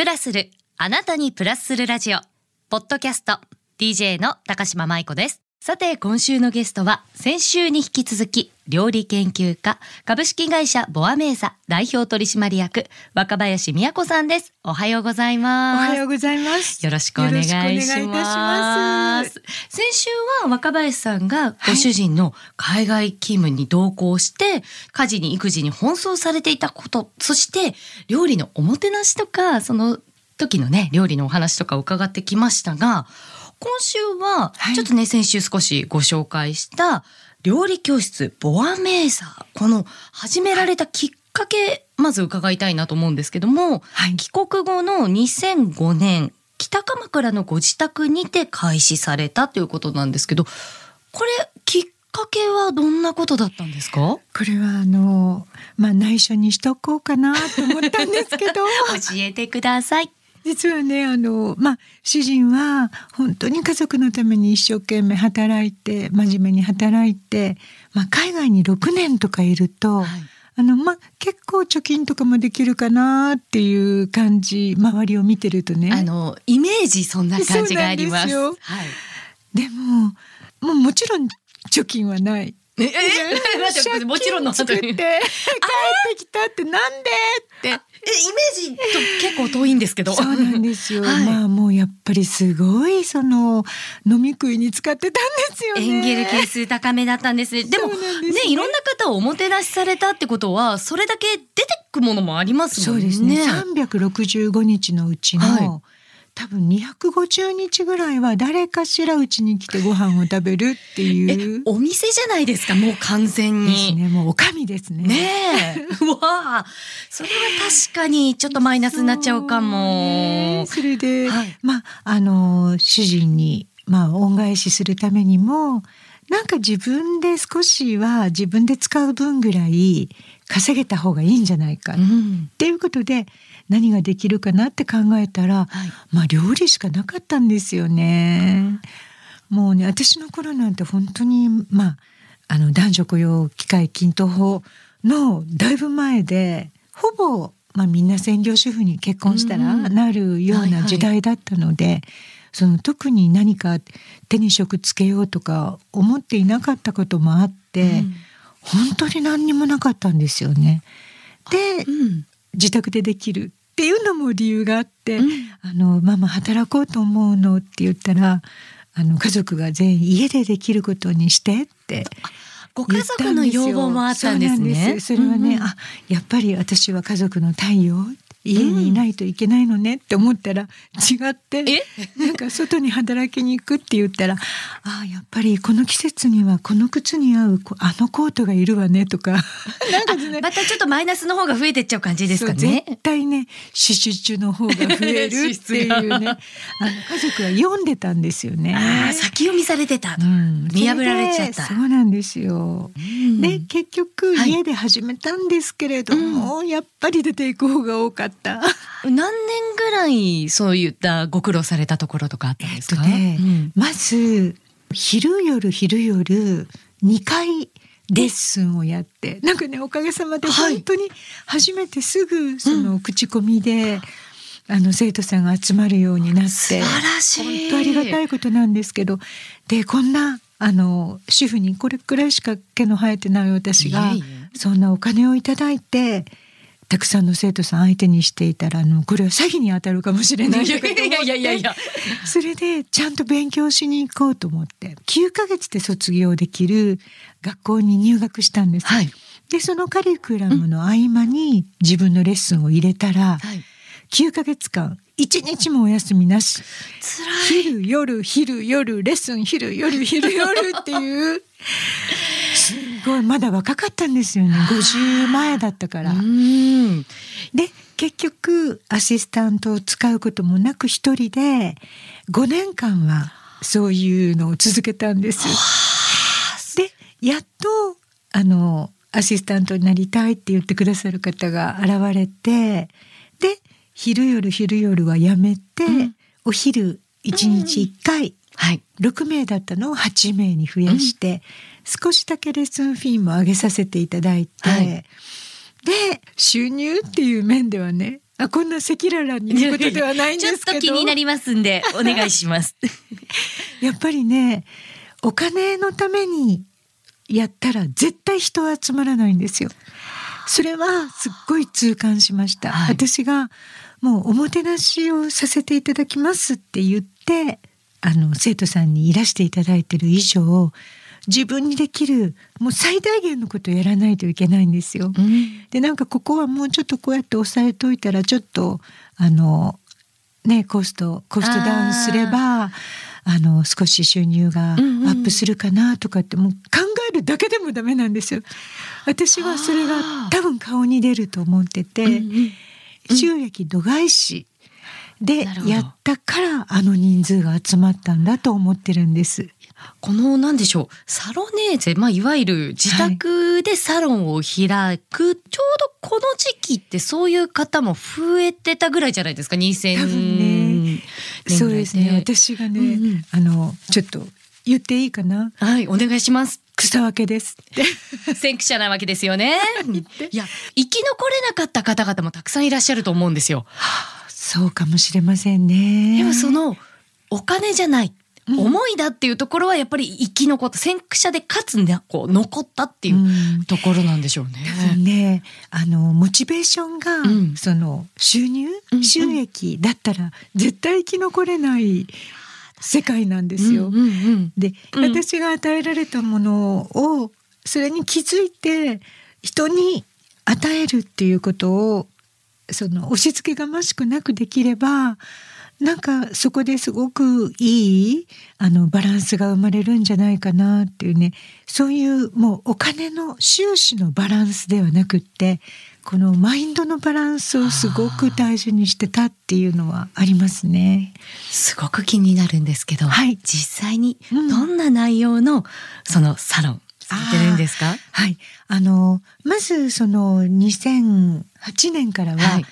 プラスる、あなたにプラスするラジオ、ポッドキャスト、DJ の高島舞子です。さて、今週のゲストは、先週に引き続き、料理研究家、株式会社ボアメーザ代表取締役、若林美也子さんです。おはようございおます。はようございます。よろしくお願いします。先週は若林さんがご主人の海外勤務に同行して、家事に育児に奔走されていたこと、そして料理のおもてなしとか、その時のね、料理のお話とか伺ってきましたが、今週ははいちょっとね、先週少しご紹介した料理教室ボアメーザー、この始められたきっかけ、まず伺いたいなと思うんですけども、はい。帰国後の2005年北鎌倉のご自宅にて開始されたということなんですけどこれきっかけはどんなことだったんですか？これはあのまあ内緒にしとこうかなと思ったんですけど、教えてください。実はねあのまあ主人は本当に家族のために一生懸命働いて真面目に働いて、まあ海外に6年とかいると。あのまあ、結構貯金とかもできるかなっていう感じ周りを見てるとねあのイメージそんな感じがあります。ではい。でももうもちろん貯金はないええ待ってもちろんの作って帰ってきたってなんでって。えイメージと結構遠いんですけど。そうなんですよ、はい。まあもうやっぱりすごいその飲み食いに使ってたんですよね。エンゲル係数高めだったんですね。でもそうなんですね。いろんな方をおもてなしされたってことはそれだけ出てくものもありますもんね。そうですね。365日のうちの、はい多分250日ぐらいは誰かしらうちに来てご飯を食べるっていうお店じゃないですかもう完全ですに。ねもうおかみですねねえ。うわあそれは確かにちょっとマイナスになっちゃうかもね。それで、はいまああの主人にまあ恩返しするためにもなんか自分で少しは自分で使う分ぐらい稼げた方がいいんじゃないかっうん。ていうことで何ができるかなって考えたら、はい。まあ料理しかなかったんですよね。もうね私の頃なんて本当にまああの男女雇用機会均等法のだいぶ前でほぼまあみんな専業主婦に結婚したらうんなるようはいはない時代だったので、その特に何か手に職つけようとか思っていなかったこともあって、本当に何にもなかったんですよね。でうん。自宅でできるっていうのも理由があって、うん。あのママ働こうと思うのって言ったらあの家族が全員家でできることにしてってご家族の要望もあったんですね。それはね、うん。あやっぱり私は家族の太陽家にいないといけないのねって思ったら違って、え？なんか外に働きに行くって言ったらあやっぱりこの季節にはこの靴に合うこあのコートがいるわねとか なんかねまたちょっとマイナスの方が増えてっちゃう感じですかね。絶対ねシュシュの方が増えるっていうね あの家族は読んでたんですよね。ああ先読みされてた。うん見破られちゃったそうなんですよ。うんで結局はい家で始めたんですけれども、やっぱり出ていく方が多かった。何年ぐらいそういったご苦労されたところとかあったんですか？えっとねうん。まず昼夜昼夜2回レッスンをやってなんかねおかげさまではい。本当に初めてすぐその口コミで、あの生徒さんが集まるようになって素晴らしい。本当ありがたいことなんですけどでこんなあの主婦にこれくらいしか毛の生えてない私がそんなお金をいただいてたくさんの生徒さん相手にしていたらあのこれは詐欺に当たるかもしれない いやいやいやいやいや。それでちゃんと勉強しに行こうと思って9ヶ月で卒業できる学校に入学したんです。はいでそのカリキュラムの合間に自分のレッスンを入れたら、はい。9ヶ月間1日もお休みなし辛い。昼夜昼夜レッスン昼夜昼夜っていうすごいまだ若かったんですよね50前だったから。うん。で結局アシスタントを使うこともなく一人で5年間はそういうのを続けたんです。でやっとあのアシスタントになりたいって言ってくださる方が現れてで昼夜昼夜はやめて、うんお昼1日1回、はい。6名だったのを8名に増やして、少しだけレッスンフィーも上げさせていただいて、はいで収入っていう面ではねあこんな赤裸々に言うことではないんですけどちょっと気になりますんでお願いします やっぱりねお金のためにやったら絶対人は集まらないんですよ。それはすっごい痛感しました。はい私がもうおもてなしをさせていただきますって言ってあの生徒さんにいらしていただいてる以上自分にできるもう最大限のことをやらないといけないんですよ。うんでなんかここはもうちょっとこうやって押さえといたらちょっとあのねコストコストダウンすればあの少し収入がアうんうんップするかなとかってもう考えるだけでもダメなんですよ。私はそれが多分顔に出ると思ってて、うんうん収益度外視でやったからあの人数が集まったんだと思ってるんです。この何でしょうサロネーゼ、まあ、いわゆる自宅でサロンを開く、ちょうどこの時期ってそういう方も増えてたぐらいじゃないですか？2000多分ね。そうですね。私がね、うんうん。あのちょっと言っていいかな？はいお願いします。草分けです。って。先駆者なわけですよね。いや生き残れなかった方々もたくさんいらっしゃると思うんですよそうかもしれませんね。でもそのお金じゃない、うん思いだっていうところはやっぱり生き残った先駆者でかつねこう残ったっていううんところなんでしょうね。多分ね、あのモチベーションが、うんその収入、うん収益だったら絶対生き残れない世界なんですよ。うんうんうんで、うん私が与えられたものをそれに気づいて人に与えるっていうことをその押し付けがましくなくできればなんかそこですごくいいあのバランスが生まれるんじゃないかなっていうね。そういうもうお金の収支のバランスではなくってこのマインドのバランスをすごく大事にしてたっていうのはありますね。すごく気になるんですけど、はい。実際にうん。どんな内容のそのサロンされてるんですか？はい、あのまずその2008年からははい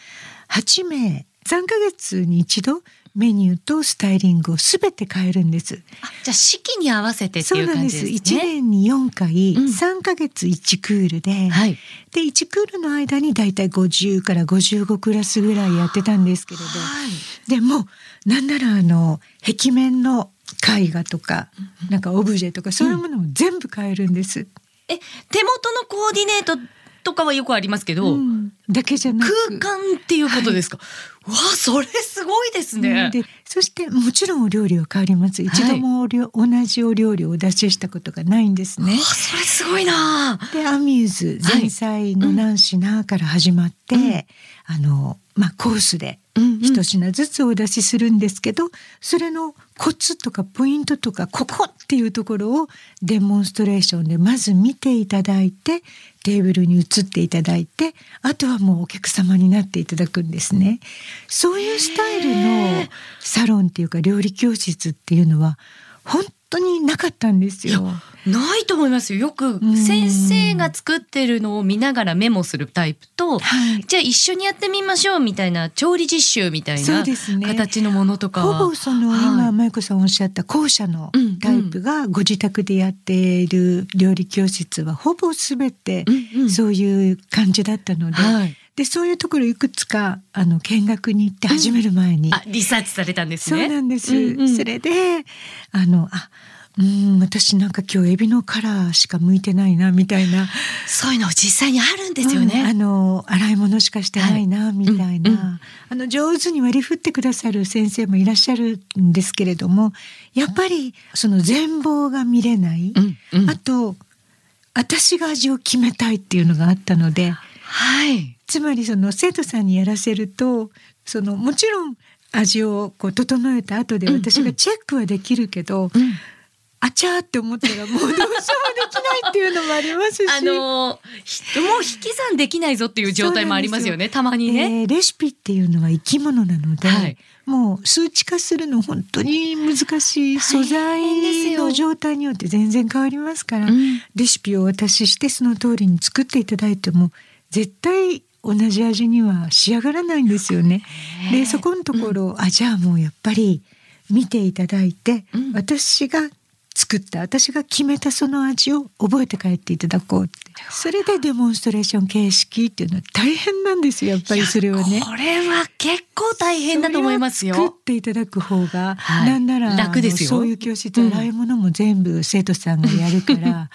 8名3ヶ月に一度メニューとスタイリングをすべて変えるんです。あじゃあ四季に合わせてってそいう。感じですね。1年に4回、うん3ヶ月1クールで、はい。で1クールの間にだいたい50から55クラスぐらいやってたんですけれど、はい。でもなんならあの壁面の絵画とか、なんかオブジェとかそういうものも全部変えるんです。え手元のコーディネートとかはよくありますけど、うん。だけじゃなく。空間っていうことですか？わあそれすごいですね。でそしてもちろんお料理は変わります。一度もお料同じお料理をお出ししたことがないんですね。それすごいな。でアミューズはい。前菜の何品から始まって、うん。あのまあコースでうんうん一品ずつお出しするんですけど、それのコツとかポイントとかここっていうところをデモンストレーションでまず見ていただいてテーブルに移っていただいてあとはもうお客様になっていただくんですね。そういうスタイルのサロンっていうか料理教室っていうのは本当になかったんですよ。ないと思いますよ。よくん。先生が作ってるのを見ながらメモするタイプと、はい。じゃあ一緒にやってみましょうみたいな調理実習みたいな形のものとかは。ほぼそのはい。今舞子さんおっしゃった後者のうんうんタイプがご自宅でやっている料理教室はほぼ全てうんうん。そういう感じだったので,、はい。でそういうところいくつかあの見学に行って始める前に、あリサーチされたんですそうね。なんです、うんうん。それであのあうん私なんか今日エビのカラーしか向いてないなみたいな。そういうの実際にあるんですようんあね。の洗い物しかしてないな、みたいな、うんうん。あの上手に割り振ってくださる先生もいらっしゃるんですけれどもやっぱりその全貌が見れない、うんうん。あと私が味を決めたいっていうのがあったのではい。つまりその生徒さんにやらせるとそのもちろん味をこう整えた後でうんうん。私がチェックはできるけど、うんあちゃーって思ったらもうどうしようもできないっていうのもありますし。あのひもう引き算できないぞっていう状態もありますよね。たまにね。えーレシピっていうのは生き物なので、はいもう数値化するの本当に難しい素材の状態によって全然変わりますから、うんレシピをお渡ししてその通りに作っていただいても絶対同じ味には仕上がらないんですよね。でそこのところ、あじゃあもうやっぱり見ていただいて、うん私が作った私が決めたその味を覚えて帰っていただこうってそれでデモンストレーション形式っていうのは大変なんですよやっぱりそれをね。これは結構大変だと思いますよ。作っていただく方が、はい、なんなら楽ですよそういう教室洗い物も全部生徒さんがやるから。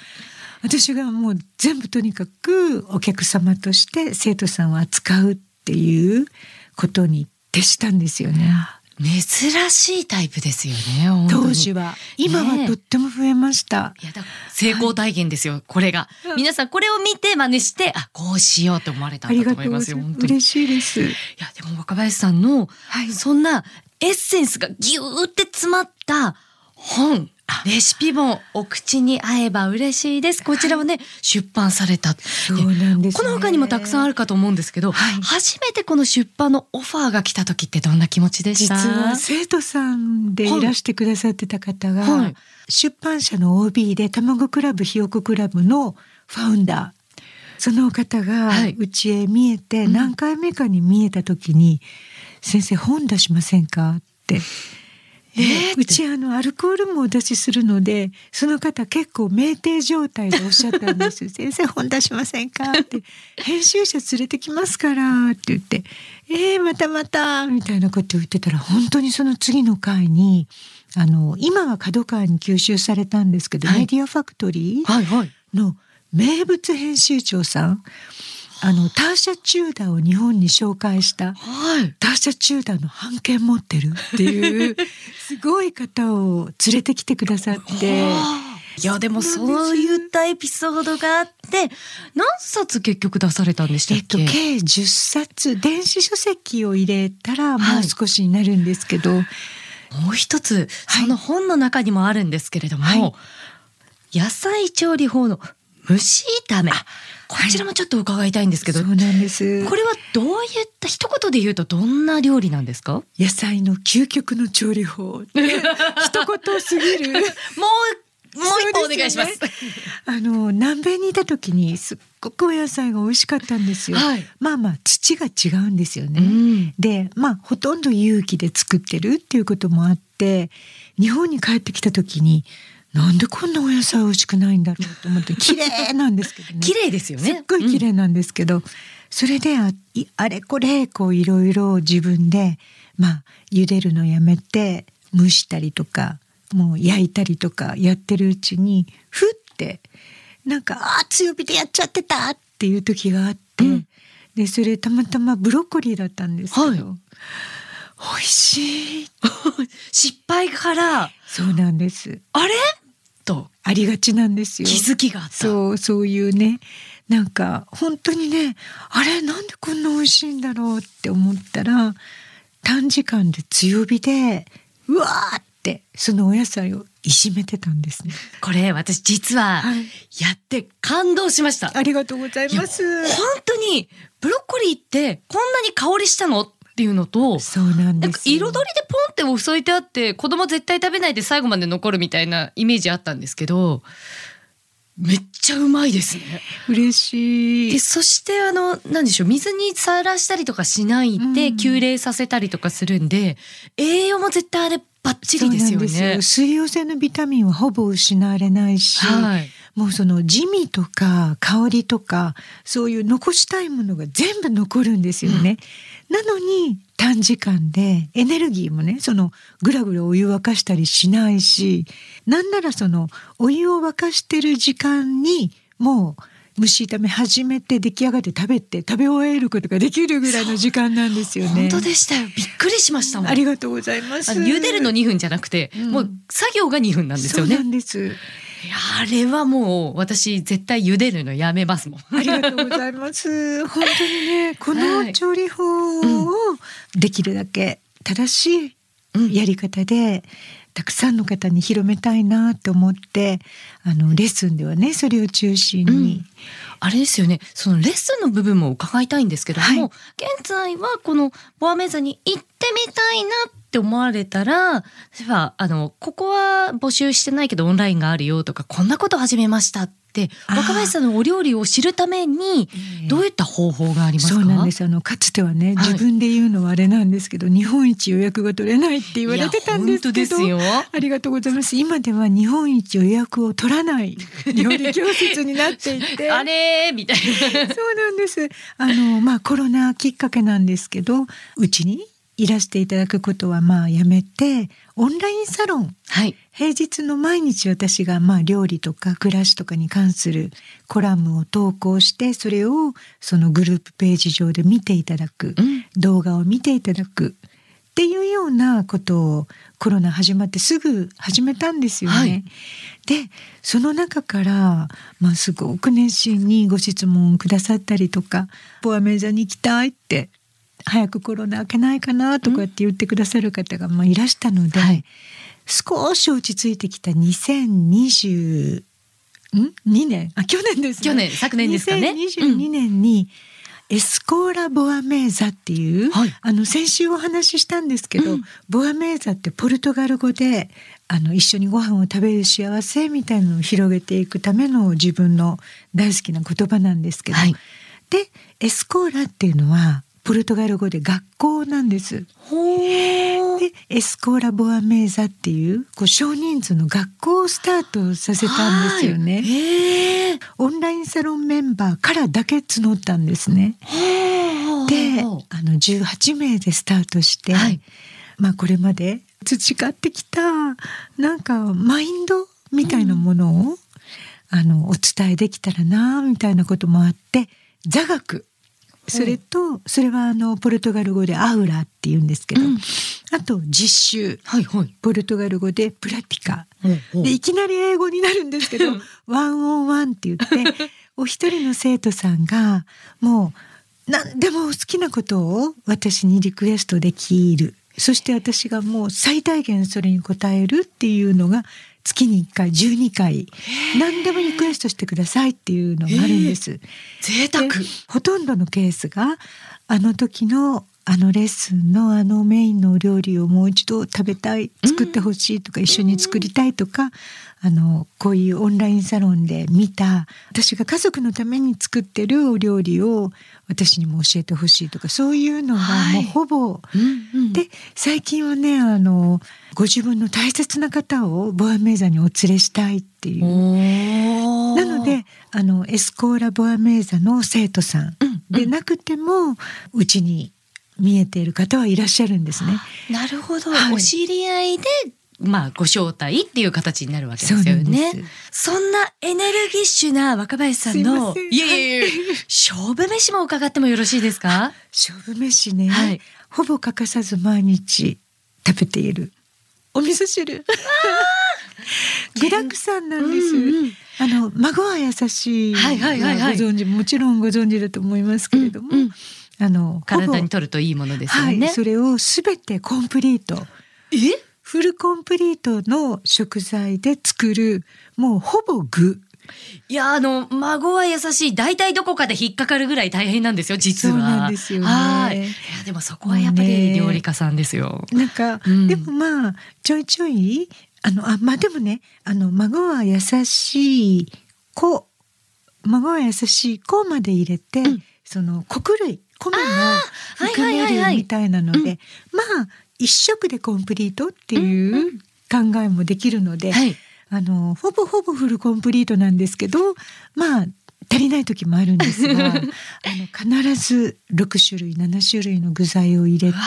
私がもう全部とにかくお客様として生徒さんを扱うっていうことに徹したんですよね。珍しいタイプですよね。当時は。今はとっても増えました。ね、成功体験ですよ、はい、これが。皆さんこれを見て真似して、あ、こうしようと思われたんだと思いますよ。本当嬉しいです。いや、でも若林さんの、はい、そんなエッセンスがギューって詰まった本。レシピ本お口に合えば嬉しいです。こちらもね、はい、出版された。そうなんです、ね、この他にもたくさんあるかと思うんですけど、はい、初めてこの出版のオファーが来た時ってどんな気持ちでした？実は生徒さんでいらしてくださってた方が、はい、出版社の OB で卵クラブひよこクラブのファウンダー。その方がうちへ見えて、何回目かに見えた時に、うん、先生本出しませんか？ってえー、うちあのアルコールもお出しするのでその方結構酩酊状態でおっしゃったんです先生本出しませんか?」って 「編集者連れてきますから」って言って「えー、またまた」みたいなこと言ってたら本当にその次の回にあの今は角川に吸収されたんですけど、はい、メディアファクトリーの名物編集長さんあのターシャ・チューダーを日本に紹介した、はい、ターシャ・チューダーの版権持ってるっていう すごい方を連れてきてくださって。い。やでもそういったエピソードがあって何冊結局出されたんでしたっけ、えっと、計10冊。電子書籍を入れたらもう少しになるんですけど、はい、もう一つその本の中にもあるんですけれども、はい、野菜調理法の蒸し炒めこちらもちょっと伺いたいんですけど、そうなんです。これはどういった一言で言うとどんな料理なんですか？野菜の究極の調理法。一言すぎる。もうもう一個お願いします。すね、あの南米にいた時にすっごくお野菜が美味しかったんですよ。はい、まあまあ土が違うんですよね。うん、で、まあほとんど有機で作ってるっていうこともあって、日本に帰ってきた時になんでこんなお野菜美味しくないんだろうと思って 綺麗なんですけどね。綺麗ですよね。すっごい綺麗なんですけど、うん、それでああれこれこういろいろ自分でまあ茹でるのやめて蒸したりとかもう焼いたりとかやってるうちにふってなんかあ強火でやっちゃってたっていう時があって、うん、でそれたまたまブロッコリーだったんですけど、はい、美味しい。失敗から。そうなんです。あれ？とありがちなんですよ気づきがあったそうそういうねなんか本当にねあれなんでこんな美味しいんだろうって思ったら短時間で強火でうわーってそのお野菜をいじめてたんですね。これ私実はやって感動しました。はい、ありがとうございます。本当にブロッコリーってこんなに香りしたの？っっていうのとそうなんです彩りでポンってお添えてあって子供絶対食べないで最後まで残るみたいなイメージあったんですけどめっちゃうまいですね。嬉しい。で、そしてあの、なんでしょう、水にさらしたりとかしないで、急冷させたりとかするんで、栄養も絶対あれバッチリですよね。水溶性のビタミンはほぼ失われないし、はい、もうその地味とか香りとかそういう残したいものが全部残るんですよね。うん、なのに短時間でエネルギーもねそのぐらぐらお湯沸かしたりしないしなんならそのお湯を沸かしてる時間にもう蒸し炒め始めて出来上がって食べて食べ終えることができるぐらいの時間なんですよね。本当でしたよ。びっくりしました。ありがとうございます。茹でるの2分じゃなくて、うん、もう作業が2分なんですよね。そうなんです。あれはもう私絶対茹でるのやめますもん。ありがとうございます。本当にね、この調理法をできるだけ正しいやり方で、たくさんの方に広めたいなと思ってあのレッスンではねそれを中心に、うん、あれですよね。そのレッスンの部分も伺いたいんですけども、はい、現在はこのボアメザに行ってみたいなって思われたら例えばあのここは募集してないけどオンラインがあるよとかこんなこと始めましたっって若林さんのお料理を知るためにどういった方法がありますか、そうなんです。あのかつてはね、はい。自分で言うのはあれなんですけど日本一予約が取れないって言われてたんですけどありがとうございます。今では日本一予約を取らない 料理教室になっていて。あれーみたいな。そうなんです。あのまあコロナきっかけなんですけど、うちにいらしていただくことはまあやめて、オンラインサロン。はい平日の毎日私がまあ料理とか暮らしとかに関するコラムを投稿してそれをそのグループページ上で見ていただく、うん動画を見ていただくっていうようなことをコロナ始まってすぐ始めたんですよね。はいでその中から、まあ、すごく熱心にご質問くださったりとか「ボアメ座に行きたい」って早くコロナ明けないかなとかって言ってくださる方がまあいらしたので、はい。少し落ち着いてきた2020ん？2年？あ去年ですね。去年昨年ですかね。2022年に、エスコーラ・ボアメーザっていう、はい。あの先週お話ししたんですけど、うん。ボアメーザってポルトガル語であの一緒にご飯を食べる幸せみたいなのを広げていくための自分の大好きな言葉なんですけど、はい。でエスコーラっていうのはポルトガル語で学校なんです。でエスコーラ・ボアメーザっていうこう少人数の学校をスタートさせたんですよね。オンラインサロンメンバーからだけ募ったんですね。であの18名でスタートして、はい。まあこれまで培ってきたなんかマインドみたいなものを、あのお伝えできたらなみたいなこともあって座学それと、それはあのポルトガル語でアウラって言うんですけど、うん。あと実習。はいはい。ポルトガル語でプラティカ。ほうほうでいきなり英語になるんですけどワンオンワンって言って お一人の生徒さんがもう何でも好きなことを私にリクエストできる。そして私がもう最大限それに応えるっていうのが月に1回12回何でもリクエストしてくださいっていうのがあるんです。贅沢。でほとんどのケースがあの時のあのレッスンのあのメインのお料理をもう一度食べたい作ってほしいとか、一緒に作りたいとかあのこういうオンラインサロンで見た私が家族のために作ってるお料理を私にも教えてほしいとかそういうのがはい。もうほぼ、うんうん。で最近はねあのご自分の大切な方をボアメーザにお連れしたいっていう。なのであのエスコーラ・ボアメーザの生徒さん。でなくてもうちに見えている方はいらっしゃるんですね。なるほど、はい。お知り合いでまあご招待っていう形になるわけですよね。そんなエネルギッシュな若林さんのいやいやいや勝負飯も伺ってもよろしいですか？勝負飯ね、はい。ほぼ欠かさず毎日食べているお味噌汁。具だくさんなんです、うんうんあの孫は優しいはいはいはいはい。ご存知もちろんご存知だと思いますけれども、うんうん。あの体に取るといいものですよはい、ね。それをすべてコンプリート。え？フルコンプリートの食材で作るもうほぼ具。いやあの孫は優しい。大体どこかで引っかかるぐらい大変なんですよ実は。そうなんですよね。はい。いやでもそこはやっぱり料理家さんですよ。なんか、うん。でもまあちょいちょいあのあまあでもねあの孫は優しい子孫は優しい子まで入れて、うん。その穀類米もはい含めはいはい。はいるみたいなので、うん。まあ一食でコンプリートっていう考えもできるので、はい。あのほぼほぼフルコンプリートなんですけどまあ足りない時もあるんですが あの必ず6種類7種類の具材を入れて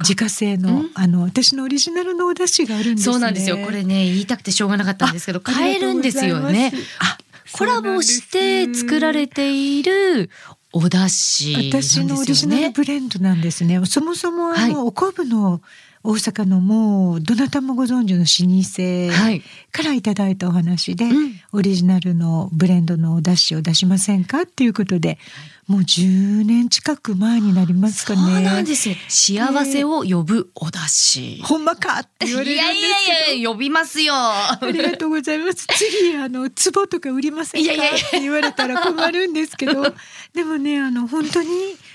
自家製の,、うんあの私のオリジナルのお出汁があるんですね。そうなんですよ。これね言いたくてしょうがなかったんですけどあ買えるんですよね。あコラボして作られているお出汁なんですよね。私のオリジナルブレンドなんですね。そもそもあの、はいお昆布の大阪のもうどなたもご存知の老舗はい。からいただいたお話で、うんオリジナルのブレンドのお出汁を出しませんか？っていうことで、もう10年近く前になりますかね。そうなんですね。幸せを呼ぶお出汁。ほんまかってい言われるんですやいけど。やいや呼びますよ。ありがとうございます。次あの壺とか売りませんか？いやいやいやって言われたら困るんですけど、でもねあの本当に、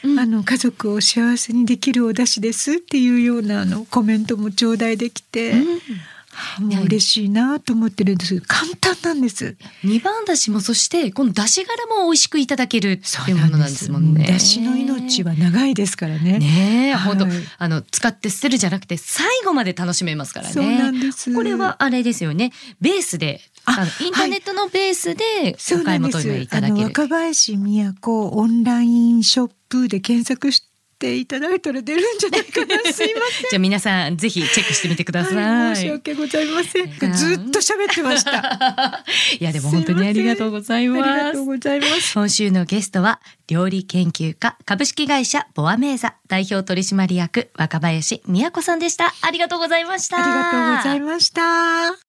うんあの家族を幸せにできるお出汁ですっていうようなあのコメントも頂戴できて、うんもう嬉しいなと思ってるんですけど簡単なんです。二番だしもそしてこの出し柄も美味しくいただけるっていうものなんですもんね。出汁の命は長いですからね。ねえ、はい本当あの使って捨てるじゃなくて最後まで楽しめますからね。そうなんです。これはあれですよね。ベースで、あインターネットのベースでお買ない。求めいただける。若林都オンラインショップで検索していただいたら出るんじゃないかな。すいません。じゃあ皆さんぜひチェックしてみてください。はい、申し訳ございません。うんずっと喋ってました。いやでも本当にありがとうございありますがとう。ございます。今週のゲストは料理研究家株式会社ボアメーザ代表取締役若林美也子さんでした。ありがとうございました。ありがとうございました。